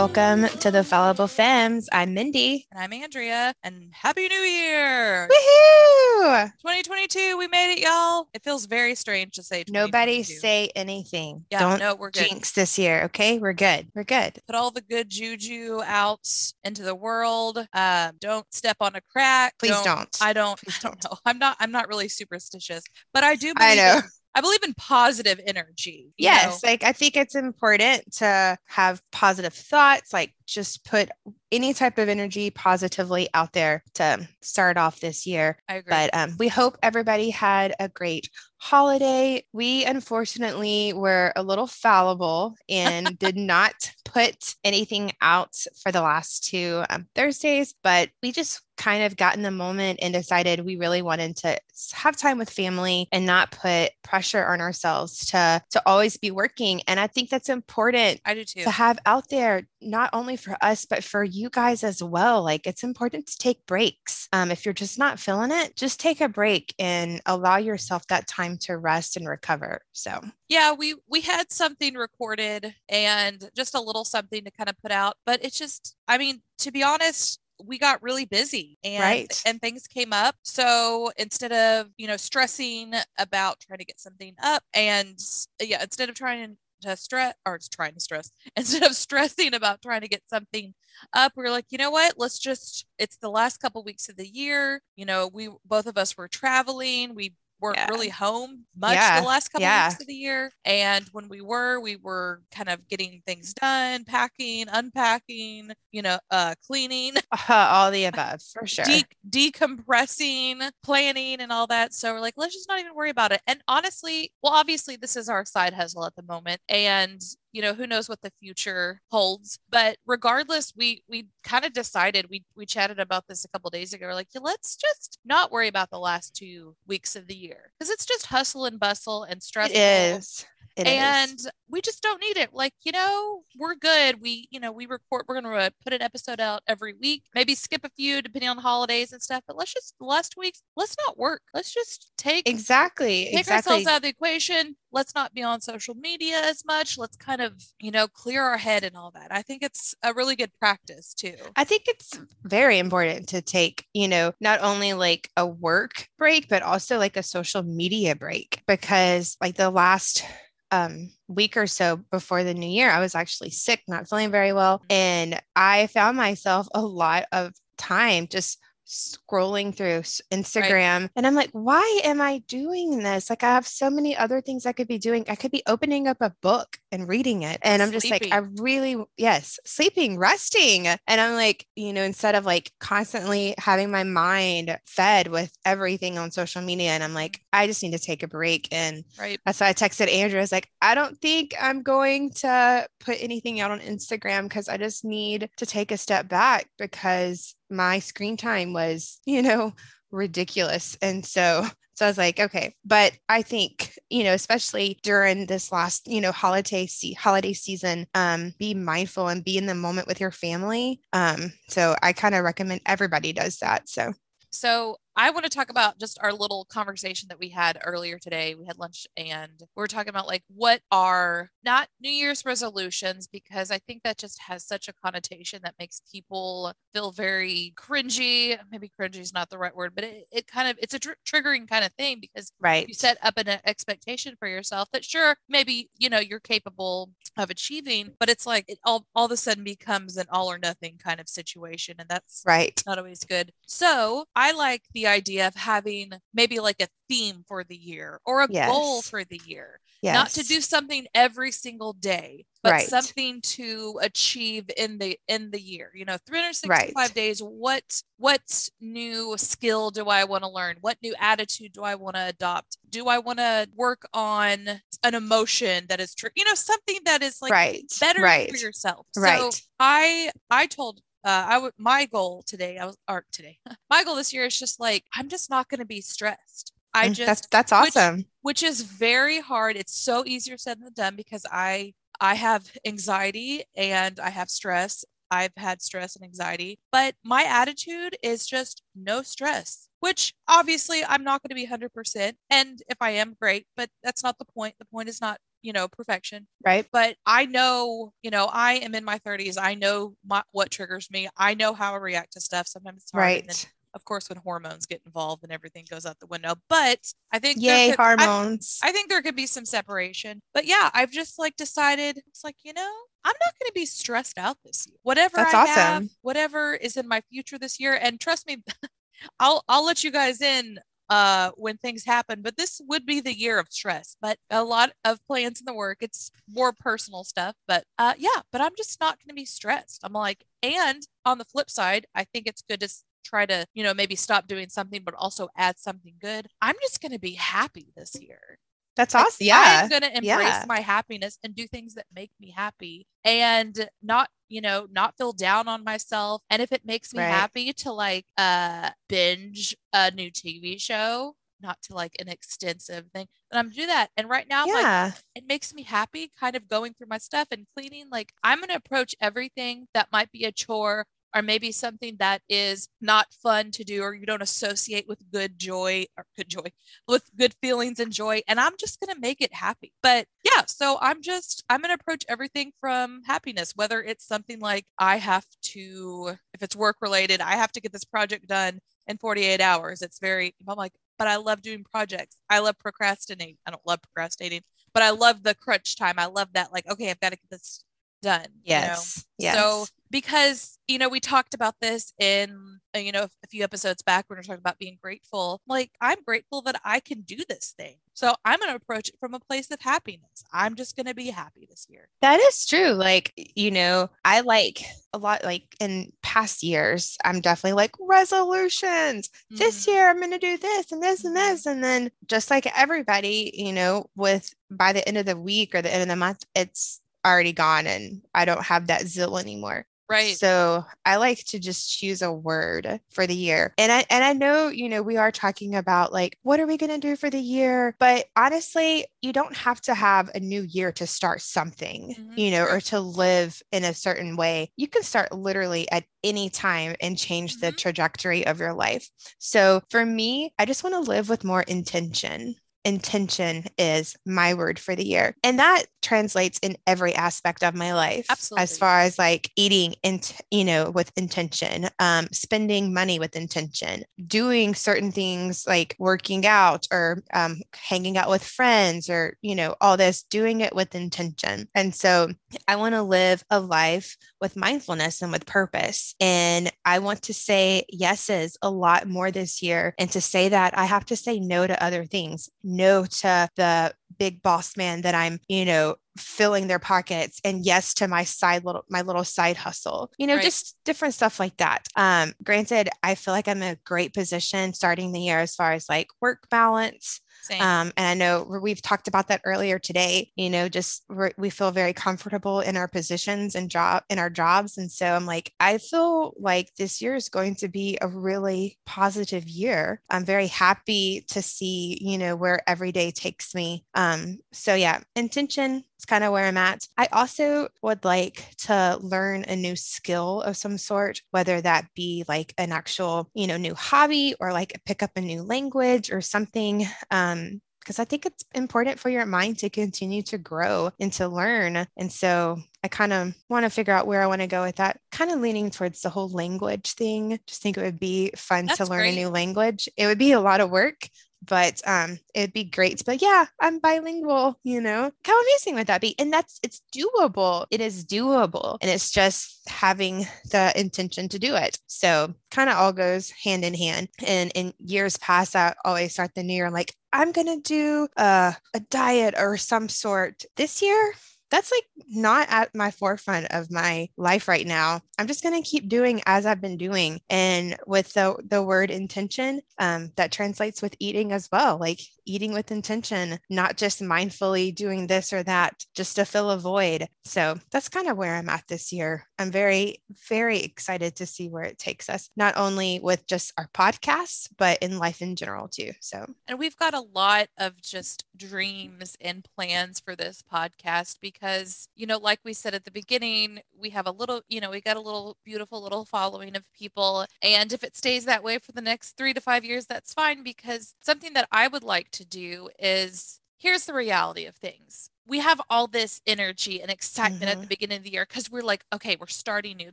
Welcome to the Fallible Femmes. I'm Mindy. And I'm Andrea. And Happy New Year! Woohoo! 2022, we made it, y'all. It feels very strange to say Nobody say anything. Yeah, Don't no, we're good. jinx this year, okay? We're good. We're good. Put all the good juju out into the world. Um, don't step on a crack. Please don't. I don't. Please I don't don't. know. I'm not. I'm not really superstitious, but I do. Believe I know. In, I believe in positive energy. Yes, know? like I think it's important to have positive thoughts, like just put any type of energy positively out there to start off this year. I agree. But um, we hope everybody had a great holiday. We unfortunately were a little fallible and did not put anything out for the last two um, Thursdays, but we just kind of got in the moment and decided we really wanted to have time with family and not put pressure on ourselves to to always be working. And i think that's important I do too. to have out there not only for us but for you guys as well. Like it's important to take breaks. Um, if you're just not feeling it just take a break and allow yourself that time to rest and recover. So. Yeah we we had something recorded and just a little something to kind of put out but it's just i mean to be honest we got really busy and Right. and things came up. So instead of you know stressing about trying to get something up and yeah instead of trying to stress or trying to stress instead of stressing about trying to get something up we are like you know what? Let's just it's the last couple weeks of the year. You know we both of us were traveling we weren't Yeah. really home much Yeah, the last couple yeah. weeks of the year and when we were we were kind of getting things done packing unpacking you know uh cleaning uh, all the above for sure de- decompressing planning and all that so we're like let's just not even worry about it and honestly well obviously this is our side hustle at the moment and you know who knows what the future holds. But regardless we we kind of decided we we chatted about this a couple days ago. We're like yeah, let's just not worry about the last two weeks of the year because it's just hustle and bustle and stressful. it is It is. and we just don't need it. Like you know we're good. We you know we record we're going to uh, put an episode out every week maybe skip a few depending on the holidays and stuff but let's just last week, let's not work. Let's just take exactly take exactly. ourselves out of the equation. Let's not be on social media as much. Let's kind of you know clear our head and all that. I think it's a really good practice too. I think it's very important to take, you know, not only like a work break, but also like a social media break because like the last um week or so before the new year, I was actually sick, not feeling very well. And I found myself a lot of time just scrolling through Instagram and I'm like, why am I doing this? Like I have so many other things I could be doing. I could be opening up a book and reading it. And I'm just like, I really, yes, sleeping, resting. And I'm like, you know, instead of like constantly having my mind fed with everything on social media, and I'm like, I just need to take a break. And right that's why I texted Andrea. I was like, I don't think I'm going to put anything out on Instagram because I just need to take a step back because my screen time was, you know, ridiculous. And so so I was like, okay, but I think, you know, especially during this last, you know, holiday holiday season, um, be mindful and be in the moment with your family. Um, so I kind of recommend everybody does that. So So I want to talk about just our little conversation that we had earlier today. We had lunch and we were talking about like what are not New Year's resolutions because I think that just has such a connotation that makes people feel very cringy. Maybe cringy is not the right word, but it, it kind of it's a tr- triggering kind of thing because right. you set up an expectation for yourself that sure maybe you know you're capable of achieving, but it's like it all all of a sudden becomes an all or nothing kind of situation, and that's Right. not always good. So I like the idea of having maybe like a theme for the year or a goal for the year. Yes. Not to do something every single day, but Right. something to achieve in the in the year. You know, 365 Right. days. What what new skill do I want to learn? What new attitude do I want to adopt? Do I want to work on an emotion that is true? You know, something that is like right. better right. for yourself. So I I told uh I would my goal today, I was or today. my goal this year is just like I'm just not gonna be stressed. I Mm, just that's that's which- awesome. which is very hard. It's so easier said than done because I I have anxiety and I have stress. I've had stress and anxiety, but my attitude is just no stress, which obviously I'm not going to be 100%. And if I am, great, but that's not the point. The point is not you know, perfection. Right. But I know, you know, I am in my 30s. I know my, what triggers me. I know how I react to stuff. Sometimes it's hard. Right. And then, of course, when hormones get involved and everything goes out the window. But I think Yay, could, hormones. I think there could be some separation. But yeah, I've just like decided it's like, you know, I'm not going to be stressed out this year. Whatever That's I have, whatever is in my future this year and trust me, I'll I'll let you guys in uh when things happen, but this would be the year of stress. But a lot of plans in the work. It's more personal stuff, but uh yeah, but I'm just not going to be stressed. I'm like and on the flip side, I think it's good to try to, you know, maybe stop doing something but also add something good. I'm just going to be happy this year. That's Like, awesome. Yeah. I'm going to embrace Yeah. my happiness and do things that make me happy and not, you know, not feel down on myself. And if it makes me Right. happy to like uh binge a new TV show, not to like an extensive thing, then I'm do that. And right now, I'm like, yeah. it makes me happy kind of going through my stuff and cleaning. Like I'm going to approach everything that might be a chore or maybe something that is not fun to do or you don't associate with good joy or good joy with good feelings and joy and i'm just going to make it happy. But yeah so i'm just i'm going to approach everything from happiness whether it's something like i have to if it's work related i have to get this project done in 48 hours. It's very i'm like but i love doing projects. I love procrastinating i don't love procrastinating but i love the crunch time. I love that like okay i've got to get this done you know? Yes. Yes. So because you know we talked about this in uh, you know a few episodes back when we were talking about being grateful. Like I'm grateful that I can do this thing. So I'm going to approach it from a place of happiness. I'm just going to be happy this year. That is true. Like, you know, I like a lot, like in past years, I'm definitely like resolutions. This Mhm. year, I'm going to do this and this and Mhm. this. And then, just like everybody, you know, with by the end of the week or the end of the month, it's already gone and I don't have that zeal anymore. Right. So I like to just choose a word for the year. And I and I know, you know, we are talking about like what are we going to do for the year? But honestly, you don't have to have a new year to start something, Mhm, you know, or to live in a certain way. You can start literally at any time and change the Mhm. trajectory of your life. So for me, I just want to live with more intention intention is my word for the year. And that translates in every aspect of my life. Absolutely. As far as like eating int you know, with intention, um, spending money with intention, doing certain things like working out or um, hanging out with friends or, you know, all this, doing it with intention. And so I want to live a life with mindfulness and with purpose. And I want to say yeses a lot more this year. And to say that, I have to say no to other things, no to the big boss man that I'm, you know, filling their pockets and yes to my side little my little side hustle you know Right. just different stuff like that um granted i feel like i'm in a great position starting the year as far as like work balance. Um, and I know we've talked about that earlier today. You know, just we're, feel very comfortable in our positions and job in our jobs, and so I'm like, I feel like this year is going to be a really positive year. I'm very happy to see, you know, where every day takes me. Um, so yeah, intention is kind of where I'm at. I also would like to learn a new skill of some sort, whether that be like an actual, you know, new hobby or like pick up a new language or something. Um, because I think it's important for your mind to continue to grow and to learn. And so I kind of want to figure out where I want to go with that, kind of leaning towards the whole language thing. Just think it would be fun to learn great. a new language. It would be a lot of work, but um it'd be great to be like, yeah i'm bilingual you know? How amazing would that be? And that's it's doable. It is doable. And it's just having the intention to do it. So kind of all goes hand in hand. And in years past i always start the new year I'm like i'm gonna do uh, a diet or some sort this year that's like not at my forefront of my life right now. I'm just going to keep doing as I've been doing. And with the, the word intention, um, that translates with eating as well, like eating with intention, not just mindfully doing this or that just to fill a void. So that's kind of where I'm at this year. I'm very, very excited to see where it takes us, not only with just our podcasts, but in life in general too. So And we've got a lot of just dreams and plans for this podcast because, you know, like we said at the beginning, we have a little, you know, we got a little beautiful little following of people. And if it stays that way for the next three to five years, that's fine because something that I would like to do is here's the reality of things we have all this energy and excitement mm-hmm. at the mm-hmm. beginning of the year because we're like, okay, we're starting new.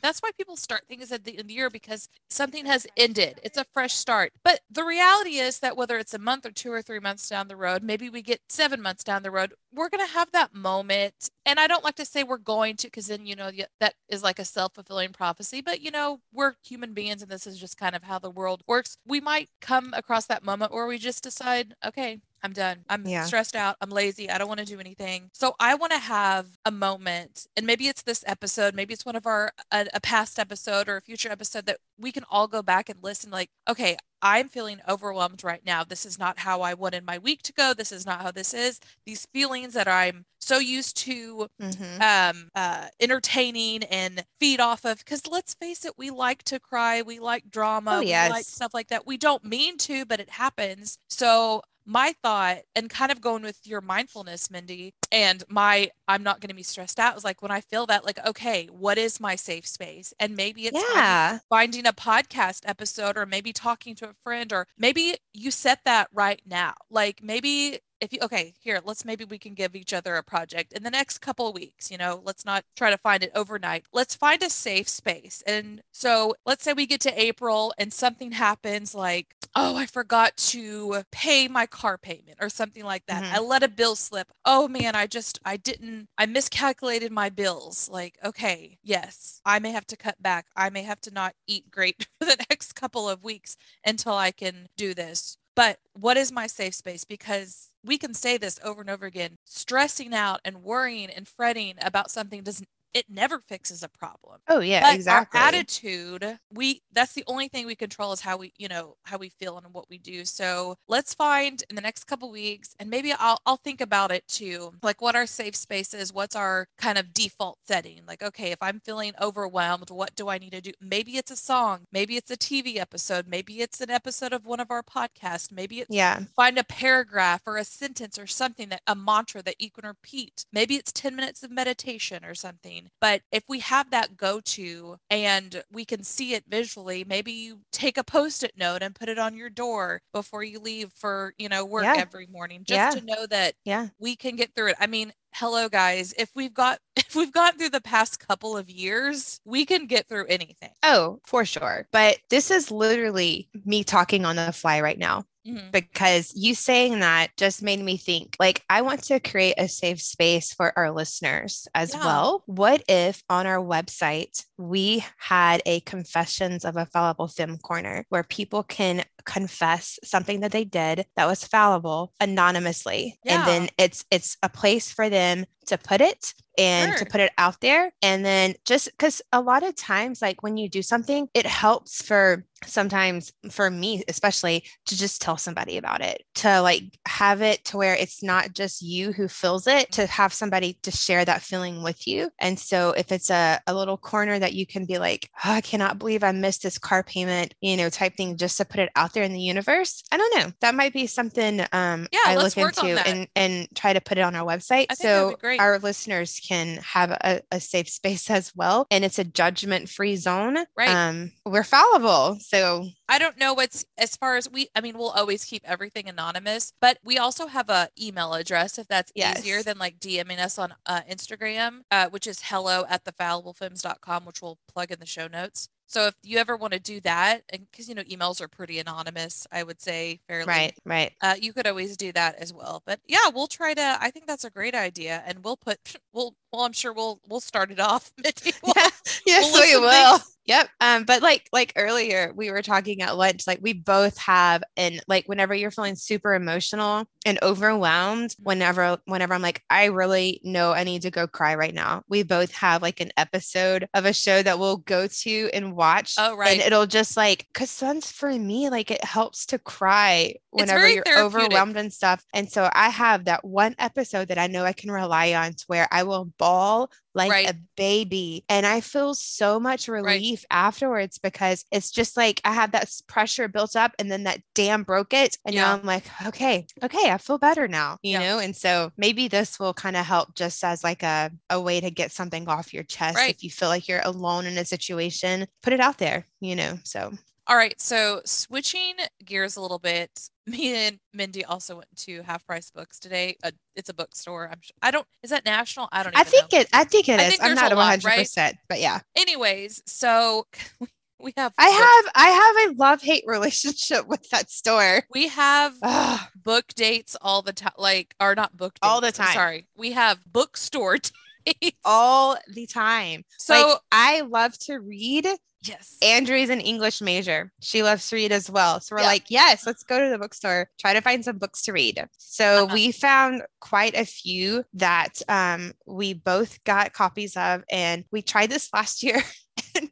That's why people start things at the end of the year because something has ended. It's a fresh start. But the reality is that whether it's a month or two or three months down the road, maybe we get seven months down the road, we're going to have that moment. And I don't like to say we're going to, because then, you know, that is like a self fulfilling prophecy. But, you know, we're human beings and this is just kind of how the world works. We might come across that moment where we just decide, okay, I'm done. I'm yeah. stressed out. I'm lazy. I don't want to do anything. So I want to have a moment, and maybe it's this episode, maybe it's one of our a, a past episode or a future episode that we can all go back and listen. Like, okay, I'm feeling overwhelmed right now. This is not how I wanted my week to go. This is not how this is. These feelings that I'm so used to mm-hmm. um, uh, entertaining and feed off of. Because let's face it, we like to cry. We like drama. Oh, yes. We like stuff like that. We don't mean to, but it happens. So my thought and kind of going with your mindfulness mindy and my i'm not going to be stressed out was like when i feel that like okay what is my safe space and maybe it's yeah. finding, finding a podcast episode or maybe talking to a friend or maybe you set that right now like maybe if you okay here let's maybe we can give each other a project in the next couple of weeks you know let's not try to find it overnight. Let's find a safe space. And so let's say we get to april and something happens like oh i forgot to pay my car payment or something like that. Mm-hmm. i let a bill slip. Oh man i just i didn't i miscalculated my bills. Like okay yes i may have to cut back. I may have to not eat great for the next couple of weeks until i can do this. But what is my safe space? Because we can say this over and over again stressing out and worrying and fretting about something doesn't it never fixes a problem. Oh yeah, but exactly. Our attitude, we that's the only thing we control is how we, you know, how we feel and what we do. So let's find in the next couple weeks, and maybe I'll I'll think about it too. Like what our safe space is, what's our kind of default setting? Like, okay, if I'm feeling overwhelmed, what do I need to do? Maybe it's a song, maybe it's a TV episode, maybe it's an episode of one of our podcasts, maybe it's yeah, find a paragraph or a sentence or something that a mantra that you can repeat. Maybe it's 10 minutes of meditation or something but if we have that go to and we can see it visually, maybe you take a post it note and put it on your door before you leave for, you know, work yeah. every morning just yeah. to know that yeah. we can get through it. I mean, hello guys if we've got if we've gone through the past couple of years we can get through anything oh for sure but this is literally me talking on the fly right now Mm-hmm. Because you saying that just made me think like, I want to create a safe space for our listeners as yeah. well. What if on our website we had a confessions of a fallible femme corner where people can confess something that they did that was fallible anonymously yeah. and then it's it's a place for them to put it and sure. to put it out there. And then just because a lot of times, like when you do something, it helps for sometimes for me, especially to just tell somebody about it, to like have it to where it's not just you who feels it, to have somebody to share that feeling with you. And so if it's a, a little corner that you can be like, oh, I cannot believe I missed this car payment, you know, type thing just to put it out there in the universe. I don't know. That might be something um yeah, I look into and, and try to put it on our website. so our listeners can have a, a safe space as well. And it's a judgment free zone. Right. Um, we're fallible. So I don't know what's as far as we, I mean, we'll always keep everything anonymous, but we also have a email address if that's yes. easier than like DMing us on uh, Instagram, uh, which is hello at thefalliblefemmes.com, which we'll plug in the show notes. So if you ever want to do that, and because you know emails are pretty anonymous, I would say fairly. Right, right. Uh, you could always do that as well. But yeah, we'll try to. I think that's a great idea, and we'll put. We'll. Well, I'm sure we'll we'll start it off. We'll, yeah, yes, we'll we will. Things. Yep. Um, but like like earlier, we were talking at lunch. Like we both have, and like whenever you're feeling super emotional and overwhelmed, whenever whenever I'm like, I really know I need to go cry right now. We both have like an episode of a show that we'll go to and watch. Oh, right. And it'll just like, cause sometimes for me, like it helps to cry whenever you're overwhelmed and stuff. And so I have that one episode that I know I can rely on to where I will bawl like right. a baby. And I feel so much relief right. afterwards because it's just like I have that pressure built up and then that dam broke it. And yeah. now I'm like, okay, okay, I feel better now, you yeah. know? And so maybe this will kind of help just as like a, a way to get something off your chest. Right. If you feel like you're alone in a situation, put it out there, you know? So All right. So switching gears a little bit, me and Mindy also went to Half Price Books today. Uh, it's a bookstore. I'm. sure, I don't. Is that national? I don't. I think know. it. I think it I is. think I'm not a lot, 100, right? percent but yeah, Anyways, so we have. I have. I have a love hate relationship with that store. We have Ugh. book dates all the time. Like, are not book dates. All the I'm time. sorry, we have bookstore dates. all the time. so like I love to read. yes, Andrea's an English major. She loves to read as well. So we're Yeah. like, yes, let's go to the bookstore, try to find some books to read. So Uh-huh. we found quite a few that um, we both got copies of, and we tried this last year.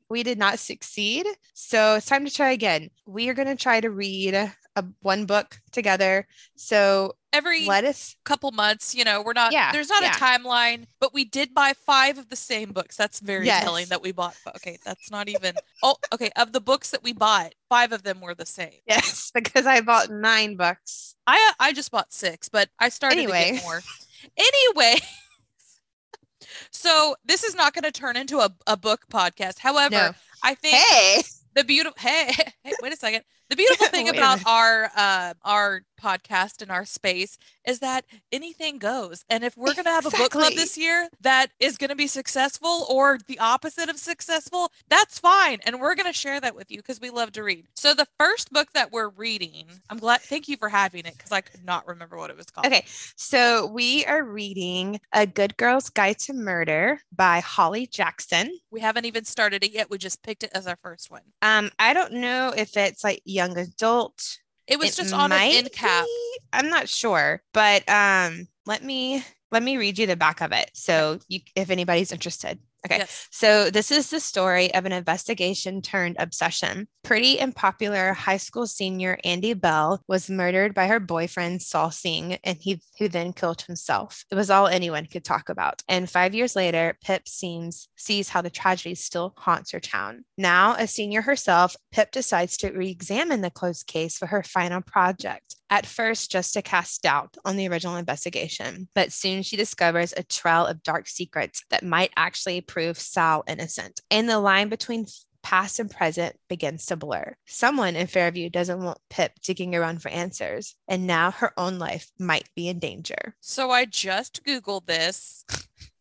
We did not succeed. So it's time to try again. We are going to try to read a one book together. So every let us couple months, you know, we're not. Yeah, there's not yeah. a timeline, but we did buy five of the same books. That's very Yes. telling that we bought. Okay, that's not even. oh, okay. Of the books that we bought, five of them were the same. yes, because I bought nine books. I I just bought six, but I started to Anyway. get more. Anyway, so this is not going to turn into a, a book podcast. However, No. I think Hey, the beautiful hey, hey wait a second. The beautiful thing about our uh our podcast and our space is that anything goes. And if we're going to have a book club this year that is going to be successful or the opposite of successful, that's fine. And we're going to share that with you because we love to read. So the first book that we're reading, I'm glad thank you for having it because I could not remember what it was called. Okay, so we are reading A Good Girl's Guide to Murder by Holly Jackson. We haven't even started it yet. We just picked it as our first one. Um, I don't know if it's like young adult. It was It just on an end cap. be. I'm not sure, but um, let me let me read you the back of it. So you, if anybody's interested. Okay. Yes. So, this is the story of an investigation turned obsession. Pretty and popular high school senior Andie Bell was murdered by her boyfriend Sal Singh, and he who then killed himself. It was all anyone could talk about. And five years later, Pip seems sees how the tragedy still haunts her town. Now, a senior herself, Pip decides to re-examine the closed case for her final project. At first, just to cast doubt on the original investigation, but soon she discovers a trail of dark secrets that might actually prove Sal innocent. And the line between past and present begins to blur. Someone in Fairview doesn't want Pip digging around for answers, and now her own life might be in danger. So I just Googled this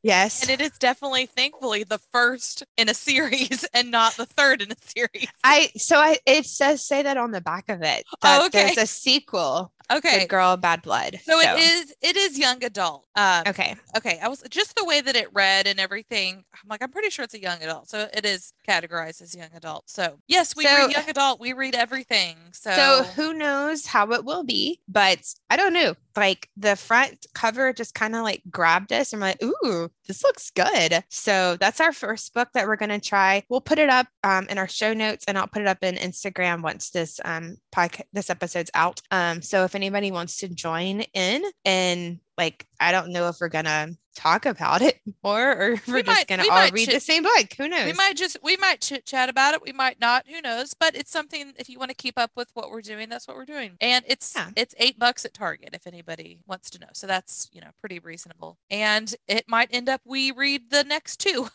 Yes. and it is definitely thankfully the first in a series and not the third in a series. I so I it says say that on the back of it Oh, okay. there's a sequel, Okay. Good Girl Bad Blood. So it is it is young adult. Um Okay. okay. I was just the way that it read and everything. I'm like, I'm pretty sure it's a young adult. So it is categorized as young adult. So yes, we So- read young adult, we read everything. So, So who knows how it will be, but I don't know. Like the front cover just kind of like grabbed us and we're like, ooh, this looks good. So that's our first book that we're gonna try. We'll put it up um, in our show notes and I'll put it up in Instagram once this um podcast this episode's out. Um, so if anybody wants to join in and like I don't know if we're gonna talk about it more or if we're We just gonna we all read chit- the same book. Who knows? we might just we might chit chat about it. We might not. Who knows? But it's something if you want to keep up with what we're doing, that's what we're doing. And it's Yeah. it's eight bucks at Target if anybody wants to know. So that's you know pretty reasonable. And it might end up we read the next two.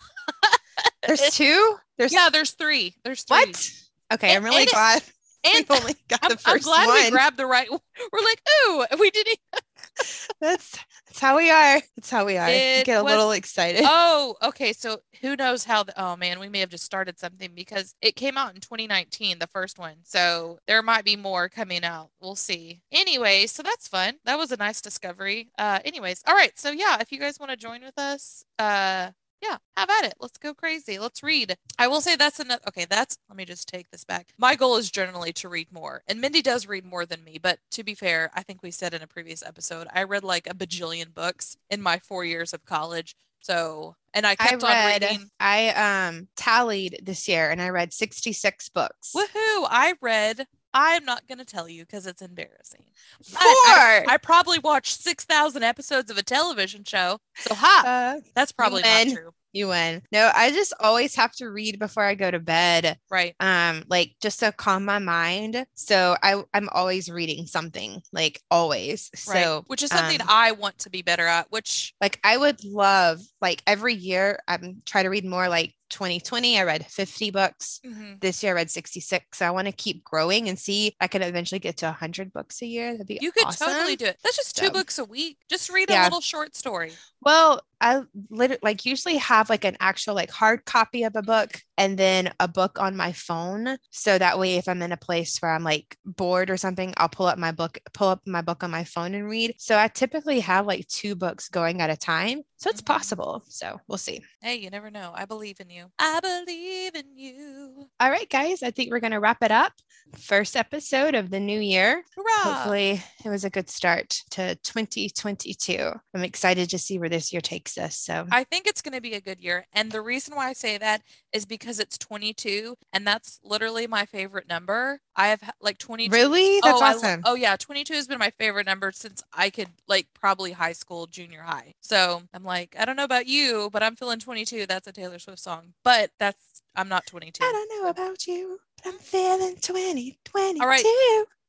There's two? There's yeah, there's three. There's three. what? Okay, I'm really and it- glad And we only got I'm, the I'm glad one. we grabbed the right. one. We're like, ooh, we didn't. That's that's how we are. That's how we are. It Get a was- little excited. Oh, okay. So who knows how? The, oh man, we may have just started something because it came out in 2019, the first one. So there might be more coming out. We'll see. Anyway, so that's fun. That was a nice discovery. Uh, anyways, all right. So yeah, if you guys want to join with us, uh, yeah, have at it. Let's go crazy. Let's read. I will say that's enough. Okay, that's, let me just take this back. My goal is generally to read more, and Mindy does read more than me. But to be fair, I think we said in a previous episode, I read like a bajillion books in my four years of college. So, and I I kept on reading. I um tallied this year and I read 66 books. Woohoo! I read. I'm not going to tell you because it's embarrassing. But I, Four. I probably watched 6,000 episodes of a television show. So, ha! Uh, That's probably not true. you win. No, I just always have to read before I go to bed. Right. Um, like just to calm my mind. So I I'm always reading something, like always. Right. So which is something um, I want to be better at, which like I would love like every year I'm trying to read more like 2020, I read 50 books. Mhm. This year, I read 66. So I want to keep growing and see I can eventually get to 100 books a year. That'd be You could awesome. totally do it. That's just two So- books a week. Just read a little short story. Well, I literally like usually have like an actual like hard copy of a book and then a book on my phone. So that way if I'm in a place where I'm like bored or something, I'll pull up my book, pull up my book on my phone and read. So I typically have like two books going at a time. So it's Mhm. possible. So we'll see. Hey, you never know. I believe in you. I believe in you. All right, guys, I think we're going to wrap it up. First episode of the new year. Hurrah! Hopefully, it was a good start to 2022. I'm excited to see where this year takes us. So, I think it's going to be a good year. And the reason why I say that is because it's 22, and that's literally my favorite number. I have like 22. really? That's oh, I awesome. oh, yeah. 22 has been my favorite number since I could, like, probably high school, junior high. So I'm like, I don't know about you, but I'm feeling 22. That's a Taylor Swift song. But that's, I'm not 22. I don't know about you, but I'm feeling 2022. All right.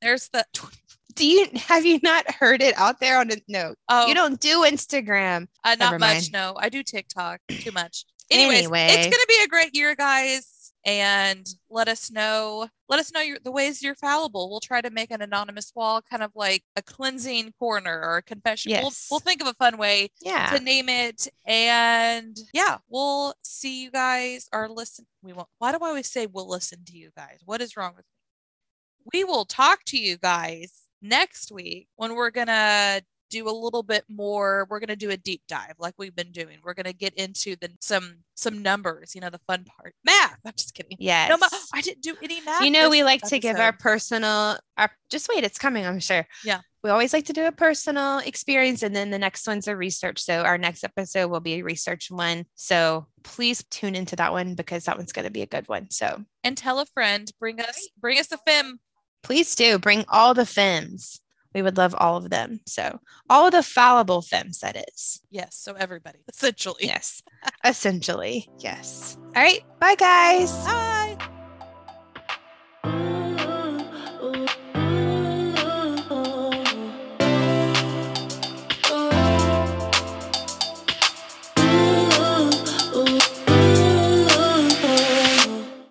There's the, Do you have you not heard it out there on a no? oh, You don't do Instagram. Uh, not Never much. mind. No, I do TikTok too much. Anyways, Anyway. it's gonna be a great year, guys. And let us know. Let us know your, the ways you're fallible. We'll try to make an anonymous wall, kind of like a cleansing corner or a confession. We'll, Yes. we'll think of a fun way Yeah. to name it. And yeah, we'll see you guys. Or listen. We won't. Why do I always say we'll listen to you guys? What is wrong with me? We will talk to you guys next week when we're gonna do a little bit more we're going to do a deep dive like we've been doing we're going to get into the some some numbers you know the fun part math i'm just kidding Yes. no i didn't do any math you know, we like to give our personal our just wait, it's coming, I'm sure. Yeah. We always like to do a personal experience and then the next one's a research. So our next episode will be a research one. So please tune into that one because that one's going to be a good one. So and tell a friend bring us bring us a fem please do bring all the femmes. We would love all of them. So all the fallible femmes, that is. yes so everybody essentially Yes. Essentially. Yes. All right. Bye guys. Bye.